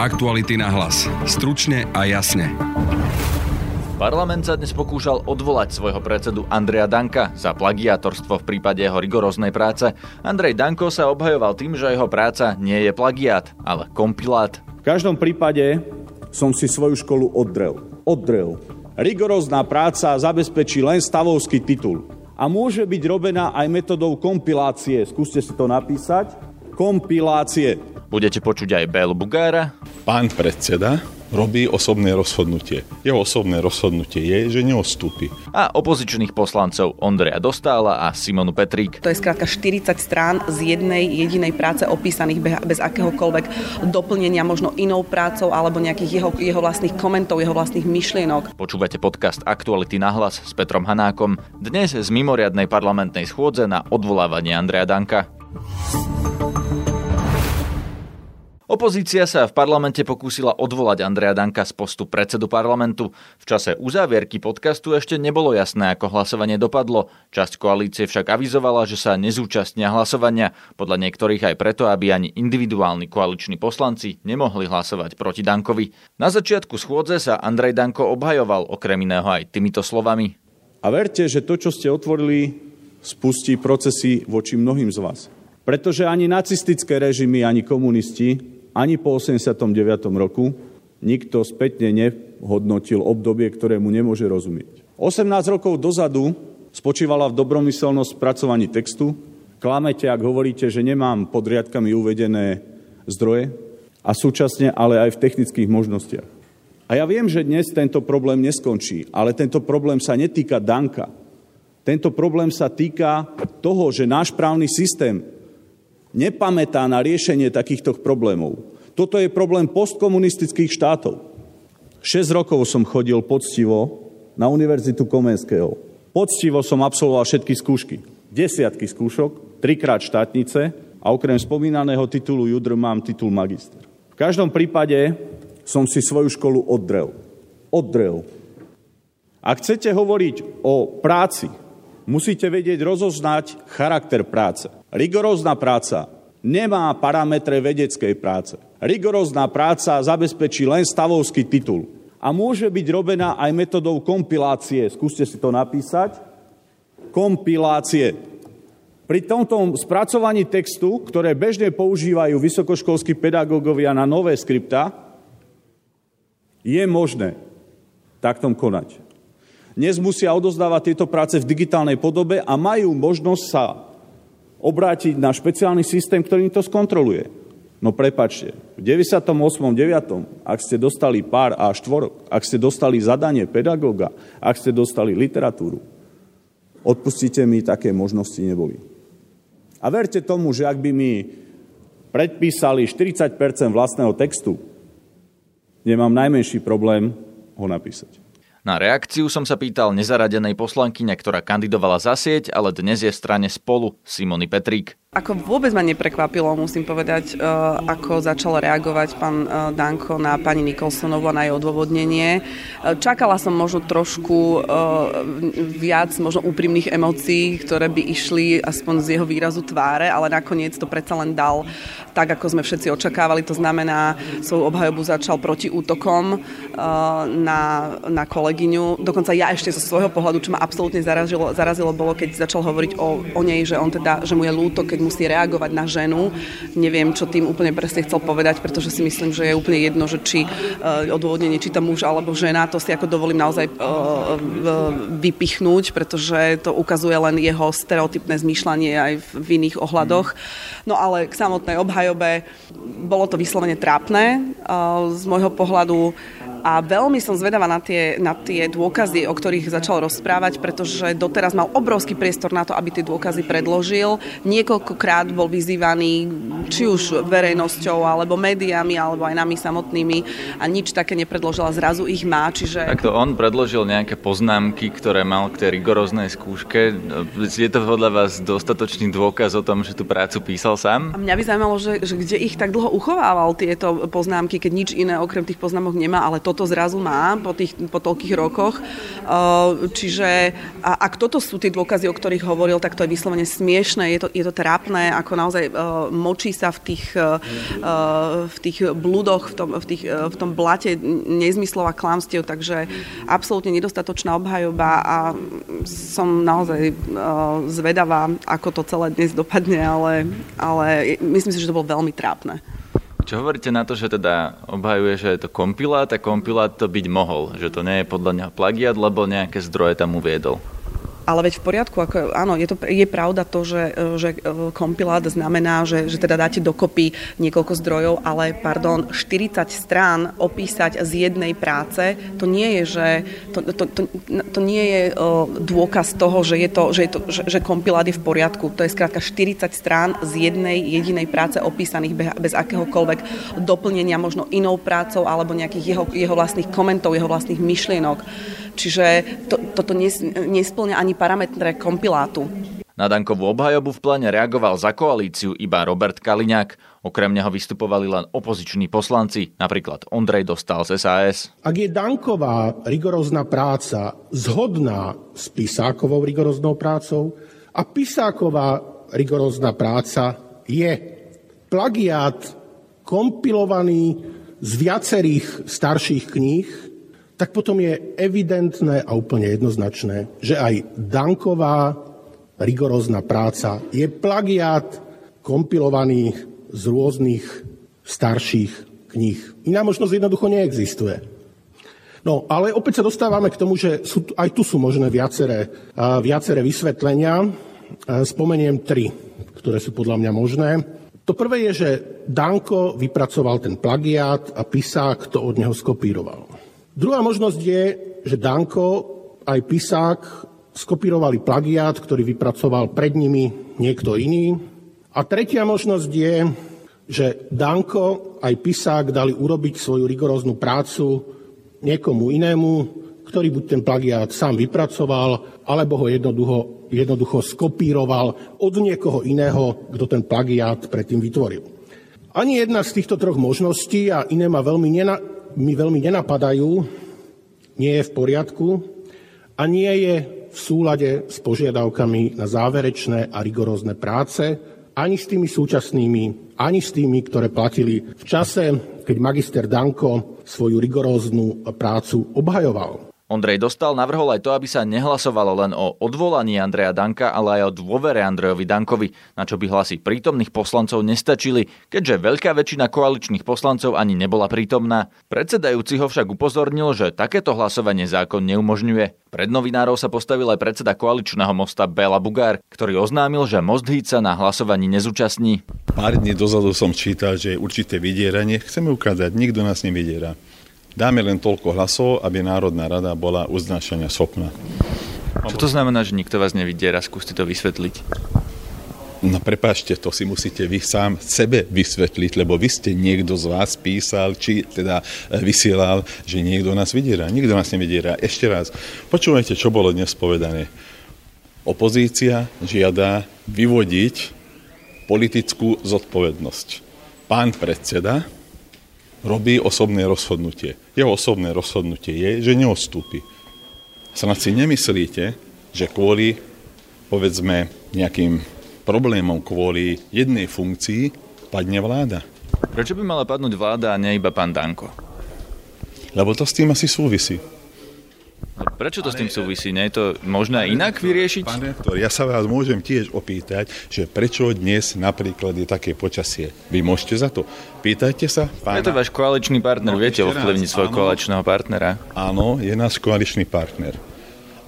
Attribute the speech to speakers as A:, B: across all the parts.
A: Aktuality na hlas. Stručne a jasne.
B: Parlament sa dnes pokúšal odvolať svojho predsedu Andreja Danka za plagiátorstvo v prípade jeho rigoróznej práce. Andrej Danko sa obhajoval tým, že jeho práca nie je plagiát, ale kompilát.
C: V každom prípade som si svoju školu oddrel. Oddrel. Rigorózna práca zabezpečí len stavovský titul. A môže byť robená aj metodou kompilácie. Skúste si to napísať. Kompilácie.
B: Budete počuť aj Bélu Bugára.
D: Pán predseda, robí osobné rozhodnutie. Jeho osobné rozhodnutie je, že neostúpi.
B: A opozičných poslancov Ondreja Dostála a Simonu Petrík.
E: To je skrátka 40 strán z jednej jedinej práce opísaných bez akéhokoľvek doplnenia možno inou prácou alebo nejakých jeho, jeho vlastných komentov, jeho vlastných myšlienok.
B: Počúvate podcast Aktuality na hlas s Petrom Hanákom. Dnes z mimoriadnej parlamentnej schôdze na odvolávanie Andreja Danka. Opozícia sa v parlamente pokúsila odvolať Andreja Danka z postu predsedu parlamentu. V čase uzávierky podcastu ešte nebolo jasné, ako hlasovanie dopadlo. Časť koalície však avizovala, že sa nezúčastnia hlasovania, podľa niektorých aj preto, aby ani individuálni koaliční poslanci nemohli hlasovať proti Dankovi. Na začiatku schôdze sa Andrej Danko obhajoval okrem iného aj týmito slovami.
C: A verte, že to, čo ste otvorili, spustí procesy voči mnohým z vás. Pretože ani nacistické režimy, ani komunisti ani po 89. roku nikto spätne nehodnotil obdobie, ktorému nemôže rozumieť. 18 rokov dozadu spočívala v dobromyselnosť spracovaní textu. Klamete, ak hovoríte, že nemám pod riadkami uvedené zdroje a súčasne ale aj v technických možnostiach. A ja viem, že dnes tento problém neskončí, ale tento problém sa netýka Danka. Tento problém sa týka toho, že náš právny systém nepamätá na riešenie takýchto problémov. Toto je problém postkomunistických štátov. 6 rokov som chodil poctivo na Univerzitu Komenského. Poctivo som absolvoval všetky skúšky. Desiatky skúšok, trikrát štátnice a okrem spomínaného titulu Judr mám titul magister. V každom prípade som si svoju školu oddrel. Oddrel. Ak chcete hovoriť o práci, musíte vedieť rozoznať charakter práce. Rigorózna práca nemá parametre vedeckej práce. Rigorózna práca zabezpečí len stavovský titul. A môže byť robená aj metodou kompilácie. Skúste si to napísať. Kompilácie. Pri tomto spracovaní textu, ktoré bežne používajú vysokoškolskí pedagógovia na nové skripta, je možné taktom konať. Dnes musia odozdávať tieto práce v digitálnej podobe a majú možnosť sa obrátiť na špeciálny systém, ktorý to skontroluje. No prepačte, v 98. 9. ak ste dostali pár a štvorok, ak ste dostali zadanie pedagóga, ak ste dostali literatúru, odpustite mi, také možnosti neboli. A verte tomu, že ak by mi predpísali 40% vlastného textu, nemám najmenší problém ho napísať.
B: Na reakciu som sa pýtal nezaradenej poslankyne, ktorá kandidovala za sieť, ale dnes je strane spolu Simony Petrík.
E: Ako vôbec ma neprekvapilo, musím povedať, e, ako začal reagovať pán e, Danko na pani Nikolsonovu a na jej odôvodnenie. E, čakala som možno trošku viac možno úprimných emócií, ktoré by išli aspoň z jeho výrazu tváre, ale nakoniec to predsa len dal tak, ako sme všetci očakávali. To znamená, svoju obhajobu začal proti útokom na, na kolegyňu. Dokonca ja ešte zo svojho pohľadu, čo ma absolútne zarazilo, zarazilo bolo, keď začal hovoriť o, o nej, že on teda, že mu je ľúto, keď musí reagovať na ženu. Neviem, čo tým úplne presne chcel povedať, pretože si myslím, že je úplne jedno, že či uh, odôvodnenie, či to muž alebo žena, to si ako dovolím naozaj uh, vypichnúť, pretože to ukazuje len jeho stereotypné zmýšľanie aj v, iných ohľadoch. No ale k samotnej obhajobe bolo to vyslovene trápne z môjho pohľadu a veľmi som zvedavá na tie, na tie dôkazy, o ktorých začal rozprávať, pretože doteraz mal obrovský priestor na to, aby tie dôkazy predložil. Niekoľkokrát bol vyzývaný či už verejnosťou, alebo médiami, alebo aj nami samotnými a nič také nepredložil a zrazu ich má. Čiže...
B: Takto on predložil nejaké poznámky, ktoré mal k tej rigoróznej skúške. Je to podľa vás dostatočný dôkaz o tom, že tú prácu písal sám?
E: A mňa by zaujímalo, že, že kde ich tak dlho uchovával tieto poznámky, keď nič iné okrem tých poznámok nemá, ale to toto zrazu má po, tých, po toľkých rokoch. Čiže ak toto sú tie dôkazy, o ktorých hovoril, tak to je vyslovene smiešné, je to, je to trápne, ako naozaj močí sa v tých, v tých blúdoch, v tom, v, tých, v tom blate nezmyslov a klamstiev, takže absolútne nedostatočná obhajoba a som naozaj zvedavá, ako to celé dnes dopadne, ale, ale myslím si, že to bolo veľmi trápne.
B: Čo hovoríte na to, že teda obhajuje, že je to kompilát a kompilát to byť mohol, že to nie je podľa neho plagiat, lebo nejaké zdroje tam uviedol?
E: Ale veď v poriadku, ako, áno, je, to, je pravda to, že, že e, kompilát znamená, že, že teda dáte dokopy niekoľko zdrojov, ale pardon, 40 strán opísať z jednej práce, to nie je, že to, to, to, to nie je uh, dôkaz toho, že, je to, že, je to, že, že kompilát je v poriadku. To je skrátka 40 strán z jednej jedinej práce opísaných bez akéhokoľvek doplnenia, možno inou prácou alebo nejakých jeho, jeho vlastných komentov, jeho vlastných myšlienok. Čiže to, toto nes, nesplňa ani parametre kompilátu.
B: Na Dankovú obhajobu v pláne reagoval za koalíciu iba Robert Kaliňák. Okrem neho vystupovali len opoziční poslanci, napríklad Ondrej Dostal z SAS.
F: Ak je Danková rigorózna práca zhodná s Pisákovou rigoróznou prácou a Pisáková rigorózna práca je plagiát kompilovaný z viacerých starších kníh, tak potom je evidentné a úplne jednoznačné, že aj Danková rigorózna práca je plagiát kompilovaný z rôznych starších kníh. Iná možnosť jednoducho neexistuje. No, ale opäť sa dostávame k tomu, že sú, aj tu sú možné viaceré, viaceré vysvetlenia. Spomeniem tri, ktoré sú podľa mňa možné. To prvé je, že Danko vypracoval ten plagiát a Pisák to od neho skopíroval. Druhá možnosť je, že Danko aj Pisák skopírovali plagiát, ktorý vypracoval pred nimi niekto iný. A tretia možnosť je, že Danko aj Pisák dali urobiť svoju rigoróznu prácu niekomu inému, ktorý buď ten plagiát sám vypracoval, alebo ho jednoducho, jednoducho skopíroval od niekoho iného, kto ten plagiát predtým vytvoril. Ani jedna z týchto troch možností, a iné ma veľmi nena, mi veľmi nenapadajú, nie je v poriadku a nie je v súlade s požiadavkami na záverečné a rigorózne práce, ani s tými súčasnými, ani s tými, ktoré platili v čase, keď magister Danko svoju rigoróznu prácu obhajoval.
B: Ondrej Dostal navrhol aj to, aby sa nehlasovalo len o odvolaní Andreja Danka, ale aj o dôvere Andrejovi Dankovi, na čo by hlasy prítomných poslancov nestačili, keďže veľká väčšina koaličných poslancov ani nebola prítomná. Predsedajúci ho však upozornil, že takéto hlasovanie zákon neumožňuje. Pred novinárov sa postavil aj predseda koaličného mosta Bela Bugár, ktorý oznámil, že Most sa na hlasovaní nezúčastní.
D: Pár dní dozadu som čítal, že je určité vydieranie. Chceme ukázať, nikto nás nevydiera. Dáme len toľko hlasov, aby Národná rada bola uznášania schopná.
B: Čo to znamená, že nikto vás nevidiera? Skúste to vysvetliť.
D: No prepáčte, to si musíte vy sám sebe vysvetliť, lebo vy ste niekto z vás písal, či teda e, vysielal, že niekto nás vydiera. Nikto nás nevydiera. Ešte raz, počúvajte, čo bolo dnes povedané. Opozícia žiada vyvodiť politickú zodpovednosť. Pán predseda robí osobné rozhodnutie. Jeho osobné rozhodnutie je, že neodstúpi. Snad si nemyslíte, že kvôli, povedzme, nejakým problémom, kvôli jednej funkcii padne vláda.
B: Prečo by mala padnúť vláda a nie iba pán Danko?
D: Lebo to s tým asi súvisí.
B: Prečo to s tým súvisí? Nie je to možné inak vyriešiť?
D: Rektor, ja sa vás môžem tiež opýtať, že prečo dnes napríklad je také počasie. Vy môžete za to. Pýtajte sa.
B: Pána... Je to váš koaličný partner, no, viete ovplyvniť svojho koaličného partnera?
D: Áno, je náš koaličný partner.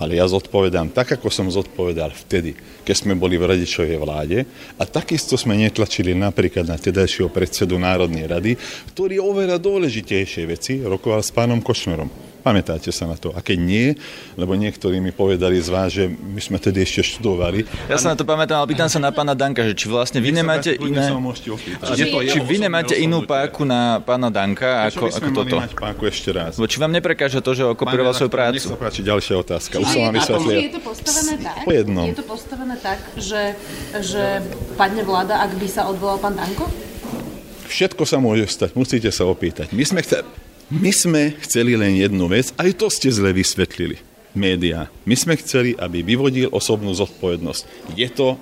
D: Ale ja zodpovedám tak, ako som zodpovedal vtedy, keď sme boli v radičovej vláde a takisto sme netlačili napríklad na tedajšieho predsedu Národnej rady, ktorý oveľa dôležitejšie veci rokoval s pánom Košnerom. Pamätáte sa na to? A keď nie, lebo niektorí mi povedali z vás, že my sme tedy ešte študovali.
B: Ja sa na to pamätám, ale pýtam sa na pána Danka, že či vlastne vy nemáte iné... Či, či vy nemáte inú páku na pána Danka ako, ako toto?
D: mať páku ešte raz?
B: Bo či vám neprekáža to, že okopíroval svoju prácu?
D: Nech sa páči ďalšia otázka.
G: Už som vám vysvetlil. Je to postavené tak, je to postavené tak že, že padne vláda, ak by sa odvolal pán Danko?
D: Všetko sa môže stať, musíte sa opýtať. My sme chceli, My sme chceli len jednu vec, aj to ste zle vysvetlili, médiá. My sme chceli, aby vyvodil osobnú zodpovednosť. Je to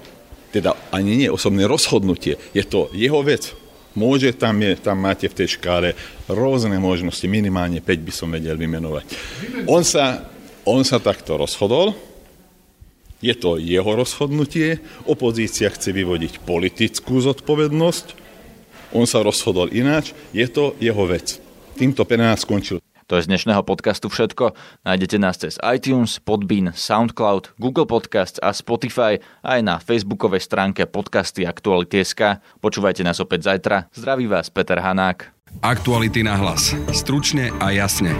D: teda ani nie osobné rozhodnutie, je to jeho vec. Môže, tam, je, tam máte v tej škále rôzne možnosti, minimálne 5 by som vedel vymenovať. On sa, on sa takto rozhodol, je to jeho rozhodnutie, opozícia chce vyvodiť politickú zodpovednosť, on sa rozhodol ináč, je to jeho vec. Týmto penál skončil.
B: To je z dnešného podcastu všetko. Nájdete nás cez iTunes, Podbean, Soundcloud, Google Podcasts a Spotify aj na facebookovej stránke podcasty Aktuality.sk. Počúvajte nás opäť zajtra. Zdraví vás Peter Hanák.
A: Aktuality na hlas. Stručne a jasne.